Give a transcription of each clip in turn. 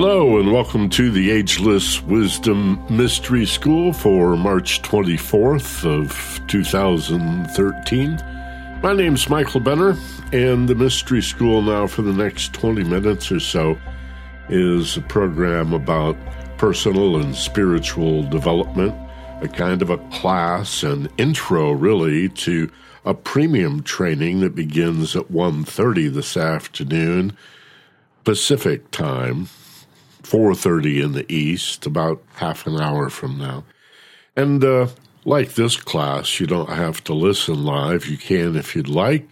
Hello, and welcome to the Ageless Wisdom Mystery School for March 24th of 2013. My name's Michael Benner, and the Mystery School now for the next 20 minutes or so is a program about personal and spiritual development, a kind of a class, an intro really to a premium training that begins at 1.30 this afternoon Pacific time, 4.30 in the east, about half an hour from now. And uh, like this class, you don't have to listen live. You can if you'd like,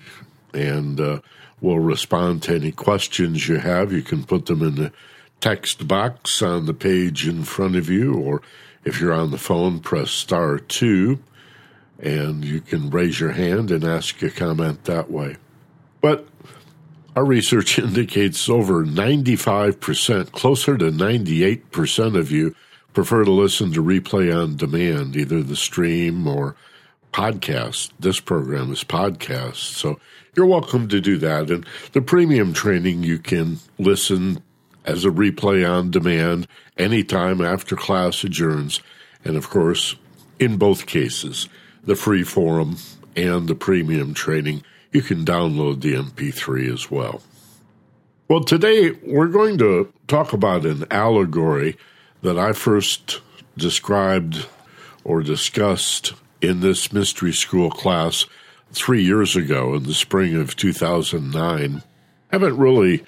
and uh, we'll respond to any questions you have. You can put them in the text box on the page in front of you, or if you're on the phone, press star two, and you can raise your hand and ask a comment that way. But our research indicates over 95%, closer to 98% of you prefer to listen to replay on demand, either the stream or podcast. This program is podcast. So you're welcome to do that. And the premium training, you can listen as a replay on demand anytime after class adjourns. And of course, in both cases, the free forum and the premium training, you can download the MP3 as well. Well, today we're going to talk about an allegory that I first described or discussed in this mystery school class three years ago in the spring of 2009. Haven't really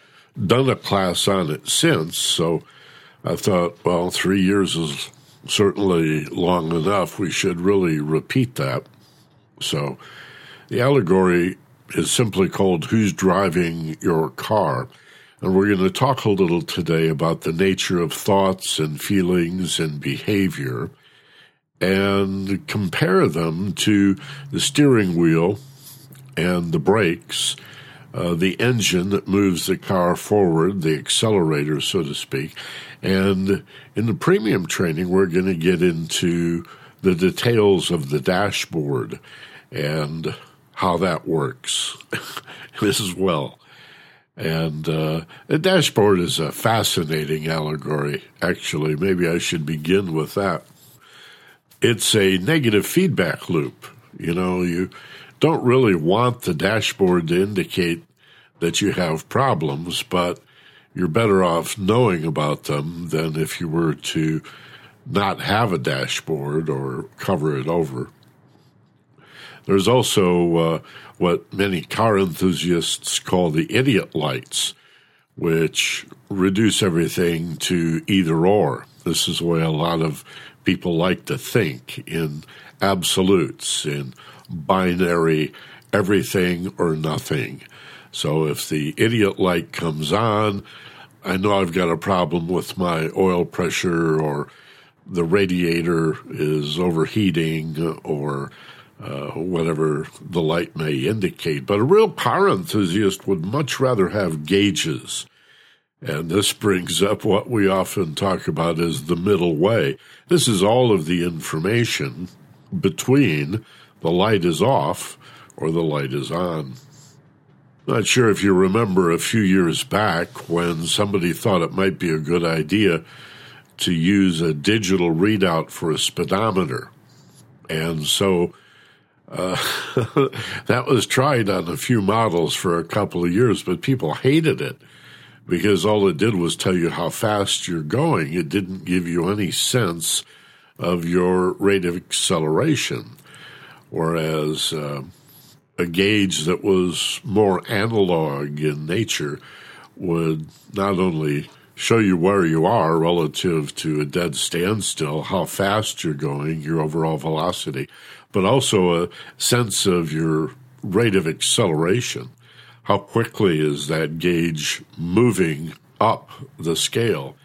done a class on it since, so I thought, well, three years is certainly long enough. We should really repeat that. So the allegory is simply called Who's Driving Your Car? And we're going to talk a little today about the nature of thoughts and feelings and behavior and compare them to the steering wheel and the brakes, uh, the engine that moves the car forward, the accelerator, so to speak. And in the premium training, we're going to get into the details of the dashboard and how that works as well. And uh, the dashboard is a fascinating allegory, actually. Maybe I should begin with that. It's a negative feedback loop. You know, you don't really want the dashboard to indicate that you have problems, but you're better off knowing about them than if you were to not have a dashboard or cover it over. There's also uh, what many car enthusiasts call the idiot lights, which reduce everything to either or. This is the way a lot of people like to think in absolutes, in binary everything or nothing. So if the idiot light comes on, I know I've got a problem with my oil pressure or the radiator is overheating or uh, whatever the light may indicate. But a real car enthusiast would much rather have gauges. And this brings up what we often talk about as the middle way. This is all of the information between the light is off or the light is on. Not sure if you remember a few years back when somebody thought it might be a good idea to use a digital readout for a speedometer. And so uh, that was tried on a few models for a couple of years, but people hated it because all it did was tell you how fast you're going. It didn't give you any sense of your rate of acceleration. Whereas uh, a gauge that was more analog in nature would not only show you where you are relative to a dead standstill, how fast you're going, your overall velocity, but also a sense of your rate of acceleration. How quickly is that gauge moving up the scale?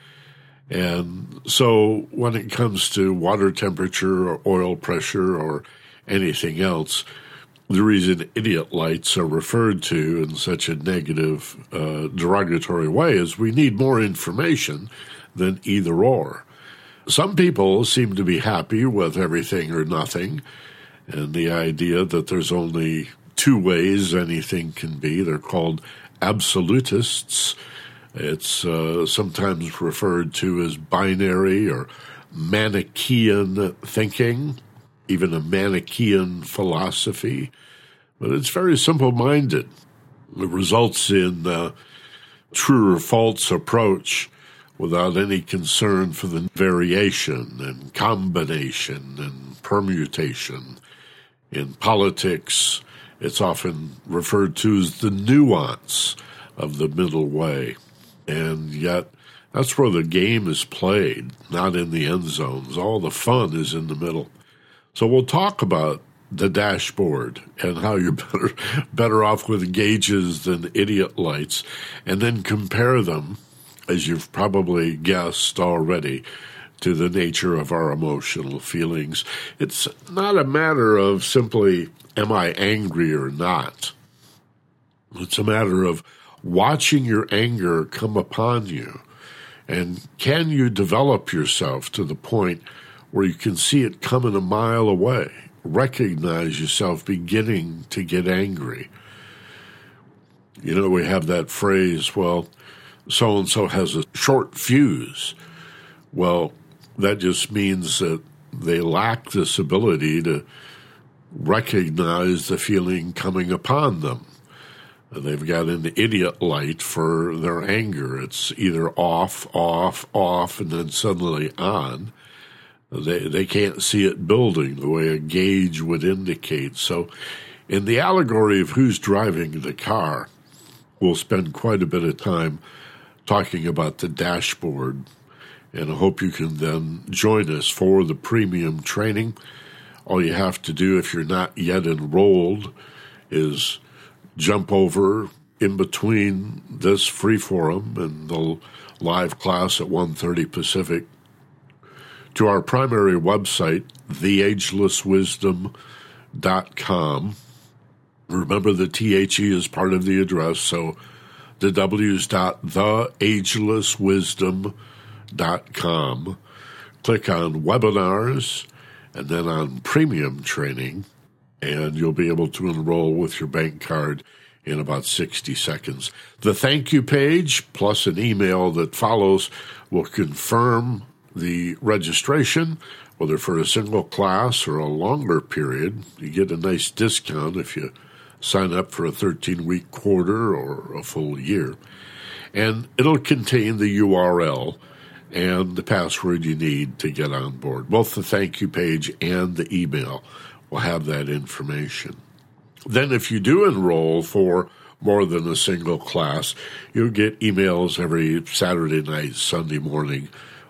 And so when it comes to water temperature or oil pressure or anything else, the reason idiot lights are referred to in such a negative, uh, derogatory way is we need more information than either or. Some people seem to be happy with everything or nothing, and the idea that there's only two ways anything can be. They're called absolutists. It's uh, sometimes referred to as binary or Manichaean thinking, even a Manichaean philosophy, but it's very simple minded. It results in uh, true or false approach without any concern for the variation and combination and permutation. In politics, it's often referred to as the nuance of the middle way. And yet, that's where the game is played, not in the end zones. All the fun is in the middle. So we'll talk about the dashboard and how you're better better off with gauges than idiot lights, and then compare them, as you've probably guessed already, to the nature of our emotional feelings. It's not a matter of simply am I angry or not. It's a matter of watching your anger come upon you. And can you develop yourself to the point where you can see it coming a mile away? Recognize yourself beginning to get angry. You know, we have that phrase, well, so and so has a short fuse. Well, that just means that they lack this ability to recognize the feeling coming upon them. They've got an idiot light for their anger. It's either off, off, off, and then suddenly on. They, they can't see it building the way a gauge would indicate. So, in the allegory of who's driving the car, we'll spend quite a bit of time talking about the dashboard. And I hope you can then join us for the premium training. All you have to do if you're not yet enrolled is jump over in between this free forum and the live class at 1.30 Pacific to our primary website, theagelesswisdom.com. Remember the THE is part of the address, so the W's dot theagelesswisdom.com. Click on webinars and then on premium training and you'll be able to enroll with your bank card in about 60 seconds. The thank you page plus an email that follows will confirm the registration, whether for a single class or a longer period. You get a nice discount if you sign up for a 13 week quarter or a full year. And it'll contain the URL and the password you need to get on board, both the thank you page and the email will have that information. Then, if you do enroll for more than a single class, you'll get emails every Saturday night, Sunday morning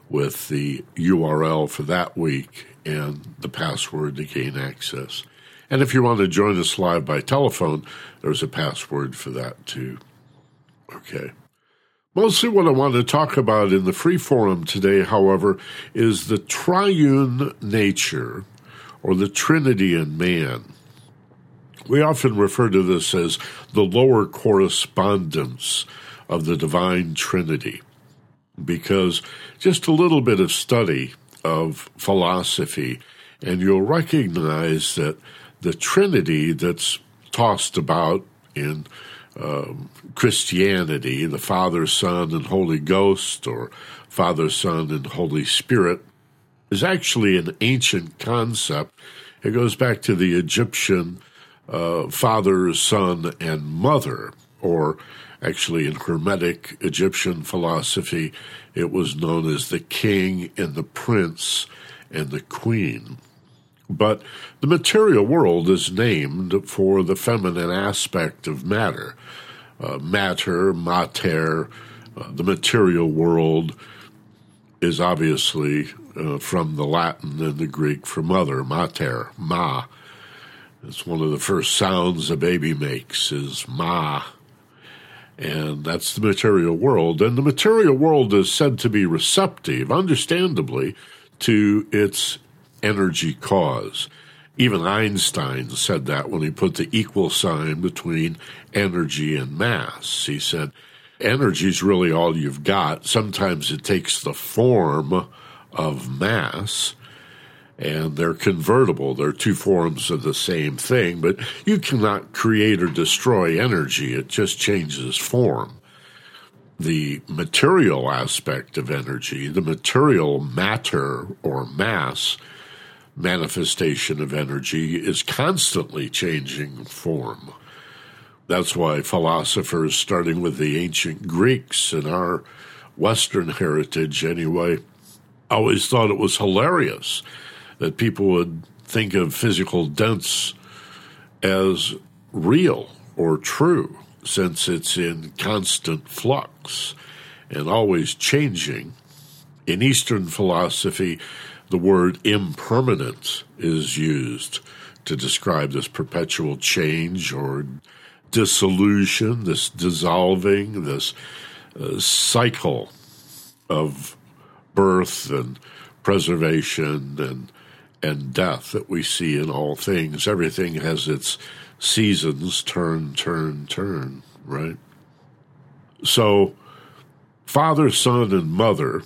with the URL for that week and the password to gain access. And if you want to join us live by telephone, there's a password for that too. Okay. Mostly what I want to talk about in the free forum today, however, is the triune nature or the Trinity in man. We often refer to this as the lower correspondence of the divine Trinity because just a little bit of study of philosophy, and you'll recognize that the Trinity that's tossed about in um, Christianity, the Father, Son, and Holy Ghost, or Father, Son, and Holy Spirit, is actually an ancient concept. It goes back to the Egyptian uh, father, son, and mother, or actually in Hermetic Egyptian philosophy, it was known as the king and the prince and the queen. But the material world is named for the feminine aspect of matter. Uh, matter, mater, uh, the material world is obviously uh, from the Latin and the Greek for mother, mater, ma. It's one of the first sounds a baby makes is ma. And that's the material world. And the material world is said to be receptive, understandably, to its energy cause. Even Einstein said that when he put the equal sign between energy and mass. He said, energy is really all you've got. Sometimes it takes the form of mass, and they're convertible. They're two forms of the same thing, but you cannot create or destroy energy. It just changes form. the material aspect of energy, the material matter or mass manifestation of energy is constantly changing form. That's why philosophers, starting with the ancient Greeks and our Western heritage anyway, always thought it was hilarious that people would think of physical dents as real or true since it's in constant flux and always changing. In Eastern philosophy, the word impermanence is used to describe this perpetual change or dissolution, this dissolving, this uh, cycle of birth and preservation and and death that we see in all things. Everything has its seasons, turn, turn, turn, right? So, father, son, and mother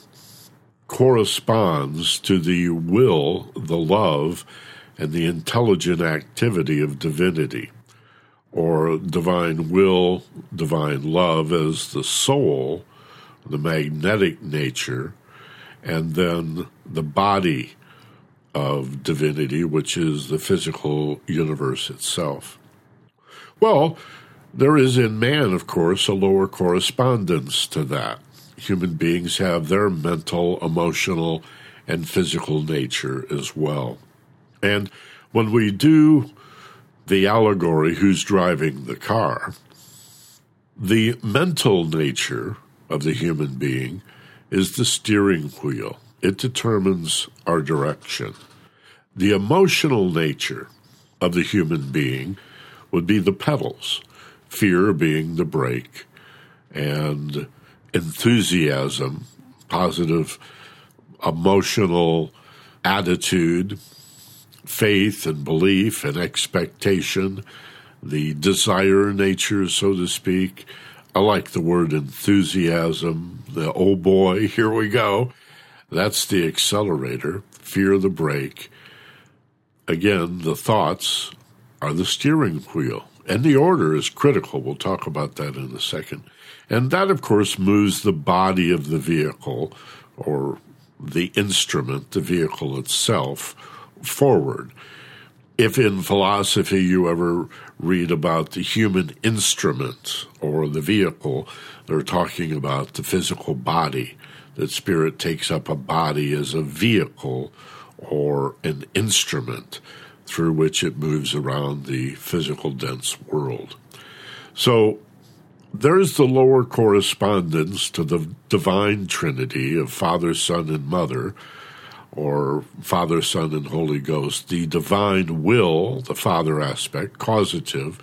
corresponds to the will, the love, and the intelligent activity of divinity, or divine will, divine love as the soul, the magnetic nature, and then the body of divinity, which is the physical universe itself. Well, there is in man, of course, a lower correspondence to that. Human beings have their mental, emotional, and physical nature as well. And when we do the allegory, who's driving the car, the mental nature of the human being is the steering wheel. It determines our direction. The emotional nature of the human being would be the pedals, fear being the brake, and enthusiasm, positive emotional attitude, faith and belief and expectation, the desire nature, so to speak. I like the word enthusiasm. The oh boy, here we go. That's the accelerator, fear the brake. Again, the thoughts are the steering wheel. And the order is critical. We'll talk about that in a second. And that, of course, moves the body of the vehicle or the instrument, the vehicle itself, forward. If in philosophy you ever read about the human instrument or the vehicle, they're talking about the physical body, that spirit takes up a body as a vehicle or an instrument through which it moves around the physical dense world. So there's the lower correspondence to the divine trinity of Father, Son, and Mother, or Father, Son, and Holy Ghost, the divine will, the Father aspect, causative,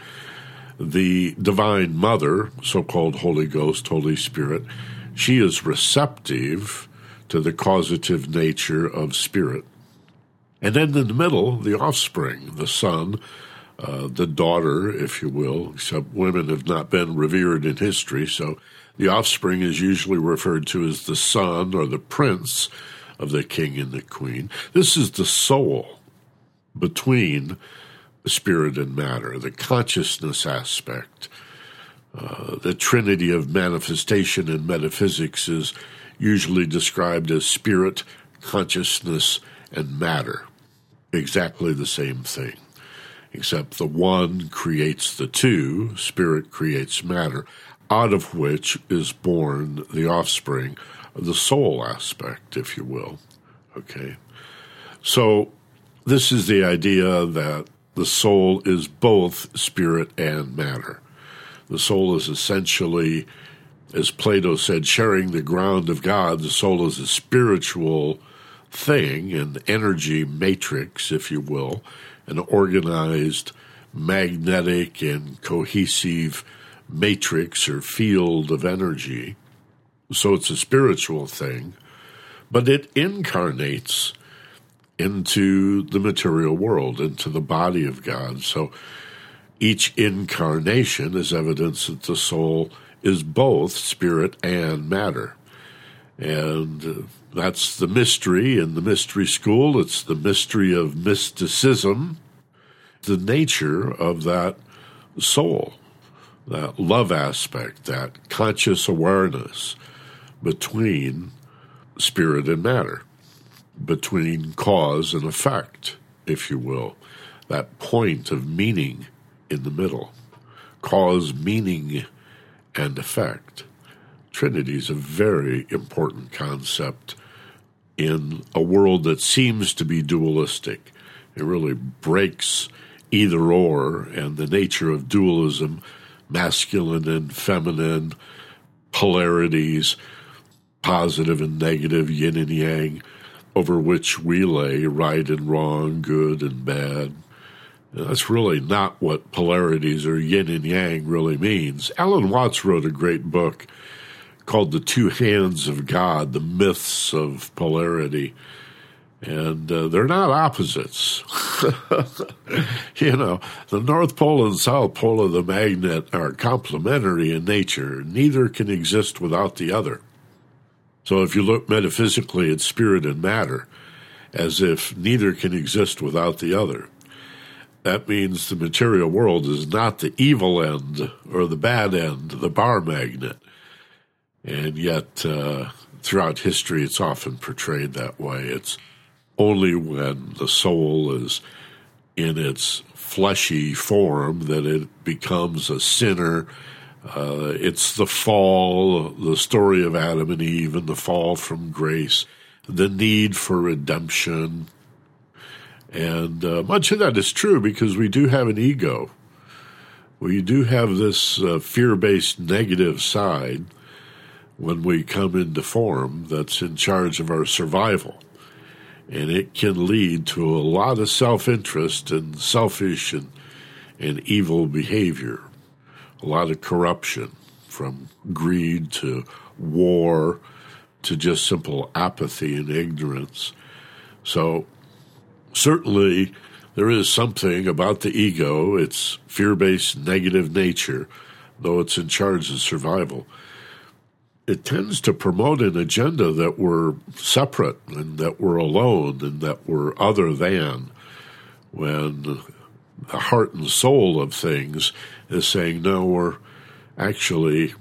the divine Mother, so called Holy Ghost, Holy Spirit, she is receptive to the causative nature of Spirit. And then in the middle, the offspring, the son, uh, the daughter, if you will, except women have not been revered in history. So the offspring is usually referred to as the son or the prince of the king and the queen. This is the soul between spirit and matter, the consciousness aspect. Uh, the trinity of manifestation in metaphysics is usually described as spirit, consciousness, and matter exactly the same thing, except the one creates the two, spirit creates matter, out of which is born the offspring, the soul aspect, if you will. Okay? So, this is the idea that the soul is both spirit and matter. The soul is essentially, as Plato said, sharing the ground of God. The soul is a spiritual thing, an energy matrix, if you will, an organized, magnetic, and cohesive matrix or field of energy. So it's a spiritual thing, but it incarnates into the material world, into the body of God. So each incarnation is evidence that the soul is both spirit and matter. And uh, that's the mystery in the mystery school. It's the mystery of mysticism, the nature of that soul. that love aspect, that conscious awareness between spirit and matter, between cause and effect, if you will, that point of meaning in the middle. Cause, meaning, and effect. Trinity is a very important concept in a world that seems to be dualistic. It really breaks either or and the nature of dualism, masculine and feminine, polarities, positive and negative, yin and yang, over which we lay right and wrong, good and bad. That's really not what polarities or yin and yang really means. Alan Watts wrote a great book called The Two Hands of God The Myths of Polarity and uh, they're not opposites. you know, the North Pole and South Pole of the magnet are complementary in nature. Neither can exist without the other. So if you look metaphysically at spirit and matter, as if neither can exist without the other, that means the material world is not the evil end or the bad end, the bar magnet. And yet, uh, throughout history, it's often portrayed that way. It's only when the soul is in its fleshy form that it becomes a sinner. Uh, it's the fall, the story of Adam and Eve and the fall from grace, the need for redemption. And uh, much of that is true because we do have an ego. We do have this uh, fear based negative side when we come into form that's in charge of our survival. And it can lead to a lot of self interest and selfish and, and evil behavior, a lot of corruption from greed to war to just simple apathy and ignorance. So, certainly, there is something about the ego, its fear based negative nature, though it's in charge of survival it tends to promote an agenda that we're separate and that we're alone and that we're other than when the heart and soul of things is saying, no, we're actually,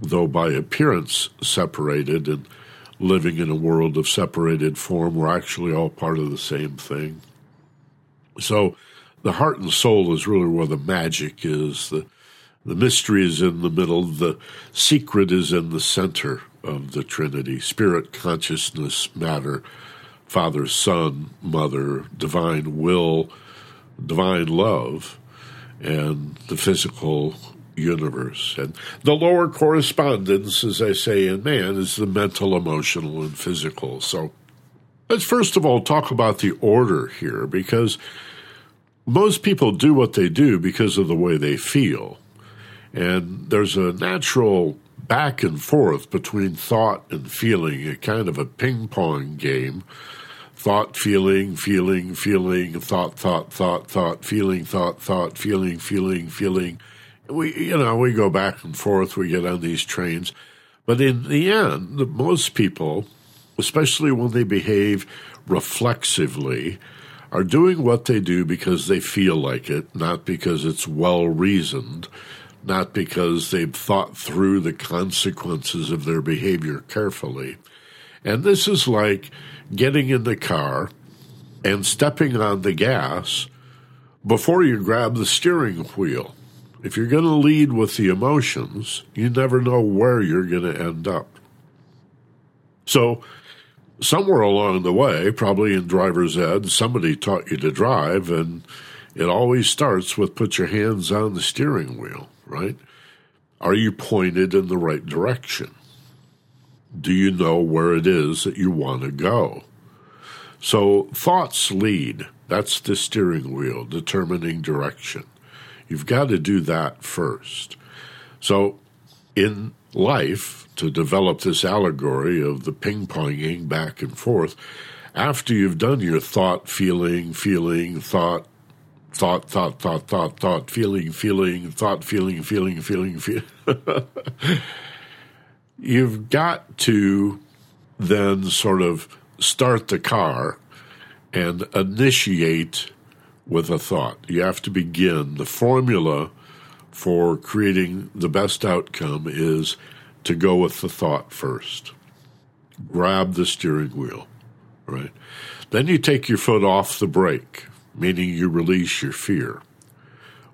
though by appearance separated and living in a world of separated form, we're actually all part of the same thing. So the heart and soul is really where the magic is, the the mystery is in the middle, the secret is in the center of the Trinity spirit, consciousness, matter, Father, Son, Mother, divine will, divine love, and the physical universe. And the lower correspondence, as I say in man, is the mental, emotional, and physical. So let's first of all talk about the order here because most people do what they do because of the way they feel. And there's a natural back and forth between thought and feeling, a kind of a ping pong game. Thought, feeling, feeling, feeling, thought, thought, thought, thought, feeling, thought, thought, feeling, feeling, feeling. We, you know, we go back and forth, we get on these trains. But in the end, most people, especially when they behave reflexively, are doing what they do because they feel like it, not because it's well reasoned not because they've thought through the consequences of their behavior carefully. And this is like getting in the car and stepping on the gas before you grab the steering wheel. If you're going to lead with the emotions, you never know where you're going to end up. So, somewhere along the way, probably in driver's ed, somebody taught you to drive, and it always starts with put your hands on the steering wheel right? Are you pointed in the right direction? Do you know where it is that you want to go? So, thoughts lead. That's the steering wheel, determining direction. You've got to do that first. So, in life, to develop this allegory of the ping ponging back and forth, after you've done your thought, feeling, feeling, thought, thought, thought, thought, thought, thought, feeling, feeling, thought, feeling, feeling, feeling, feel. You've got to then sort of start the car and initiate with a thought. You have to begin the formula for creating the best outcome is to go with the thought first. Grab the steering wheel, right? Then you take your foot off the brake, meaning you release your fear.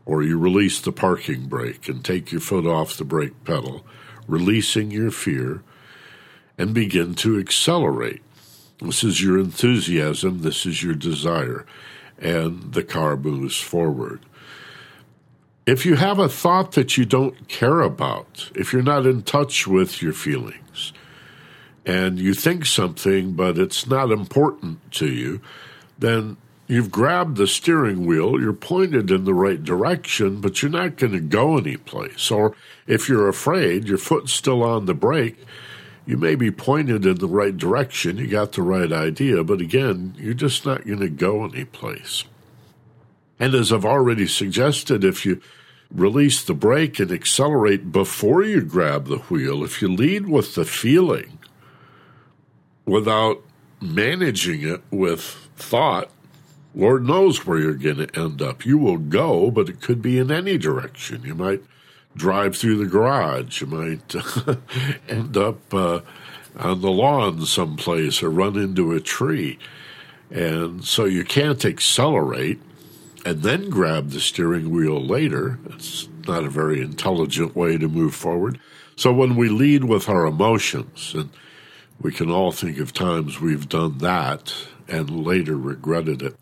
Or you release the parking brake and take your foot off the brake pedal, releasing your fear, and begin to accelerate. This is your enthusiasm, this is your desire, and the car moves forward. If you have a thought that you don't care about, if you're not in touch with your feelings, and you think something but it's not important to you, then you've grabbed the steering wheel, you're pointed in the right direction, but you're not going to go anyplace. Or if you're afraid, your foot's still on the brake, you may be pointed in the right direction, you got the right idea, but again, you're just not going to go anyplace. And as I've already suggested, if you release the brake and accelerate before you grab the wheel, if you lead with the feeling without managing it with thought, Lord knows where you're going to end up. You will go, but it could be in any direction. You might drive through the garage. You might end up uh, on the lawn someplace or run into a tree. And so you can't accelerate and then grab the steering wheel later. It's not a very intelligent way to move forward. So when we lead with our emotions, and we can all think of times we've done that and later regretted it,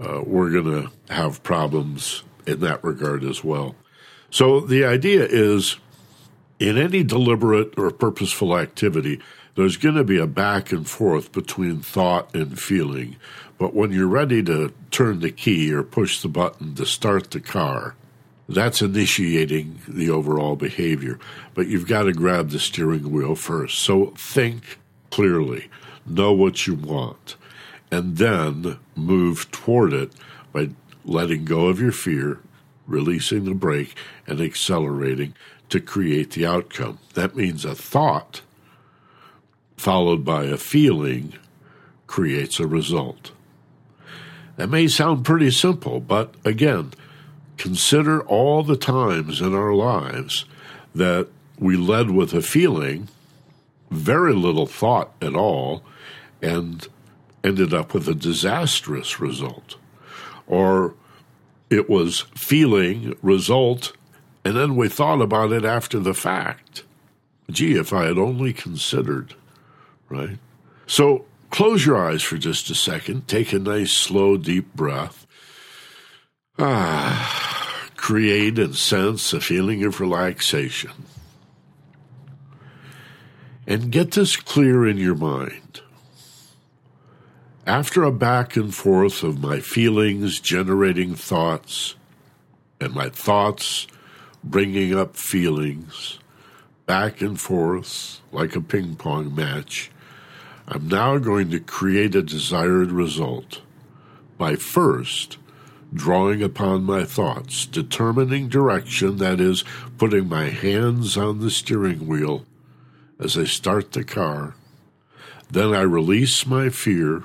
uh, we're going to have problems in that regard as well. So the idea is in any deliberate or purposeful activity, there's going to be a back and forth between thought and feeling. But when you're ready to turn the key or push the button to start the car, that's initiating the overall behavior. But you've got to grab the steering wheel first. So think clearly, know what you want, and then move toward it by letting go of your fear, releasing the brake, and accelerating to create the outcome. That means a thought followed by a feeling creates a result. That may sound pretty simple, but again, consider all the times in our lives that we led with a feeling, very little thought at all, and ended up with a disastrous result. Or it was feeling, result, and then we thought about it after the fact. Gee, if I had only considered right? So close your eyes for just a second. Take a nice, slow, deep breath. Ah, create and sense a feeling of relaxation. And get this clear in your mind. After a back and forth of my feelings generating thoughts, and my thoughts bringing up feelings, back and forth like a ping pong match, I'm now going to create a desired result by first drawing upon my thoughts, determining direction, that is, putting my hands on the steering wheel as I start the car. Then I release my fear,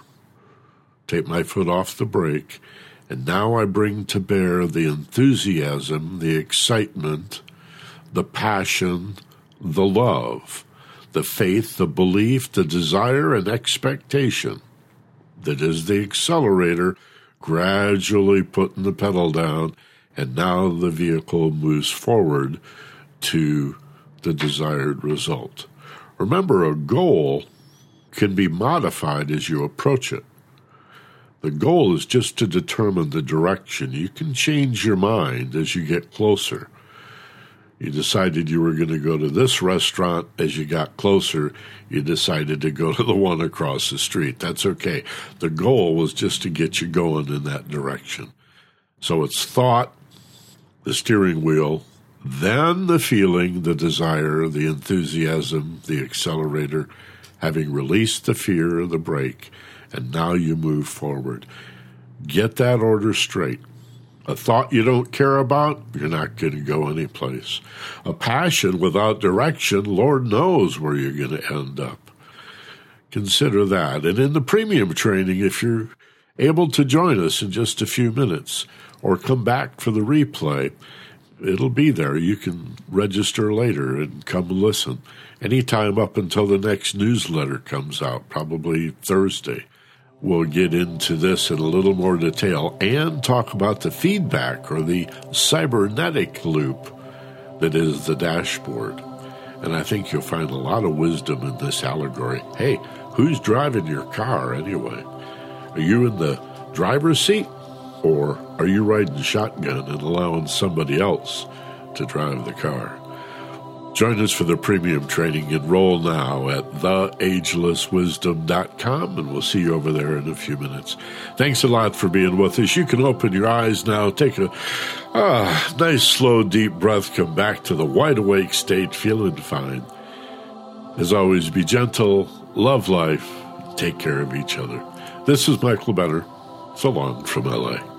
take my foot off the brake, and now I bring to bear the enthusiasm, the excitement, the passion, the love the faith, the belief, the desire, and expectation that is the accelerator gradually putting the pedal down, and now the vehicle moves forward to the desired result. Remember, a goal can be modified as you approach it. The goal is just to determine the direction. You can change your mind as you get closer. You decided you were going to go to this restaurant. As you got closer, you decided to go to the one across the street. That's okay. The goal was just to get you going in that direction. So it's thought, the steering wheel, then the feeling, the desire, the enthusiasm, the accelerator, having released the fear of the brake, and now you move forward. Get that order straight. A thought you don't care about, you're not going to go anyplace. A passion without direction, Lord knows where you're going to end up. Consider that. And in the premium training, if you're able to join us in just a few minutes or come back for the replay, it'll be there. You can register later and come listen anytime up until the next newsletter comes out, probably Thursday. We'll get into this in a little more detail and talk about the feedback or the cybernetic loop that is the dashboard. And I think you'll find a lot of wisdom in this allegory. Hey, who's driving your car anyway? Are you in the driver's seat or are you riding shotgun and allowing somebody else to drive the car? Join us for the premium training. Enroll now at theagelesswisdom.com, and we'll see you over there in a few minutes. Thanks a lot for being with us. You can open your eyes now, take a ah, nice, slow, deep breath, come back to the wide awake state, feeling fine. As always, be gentle, love life, take care of each other. This is Michael Benner. So long from LA.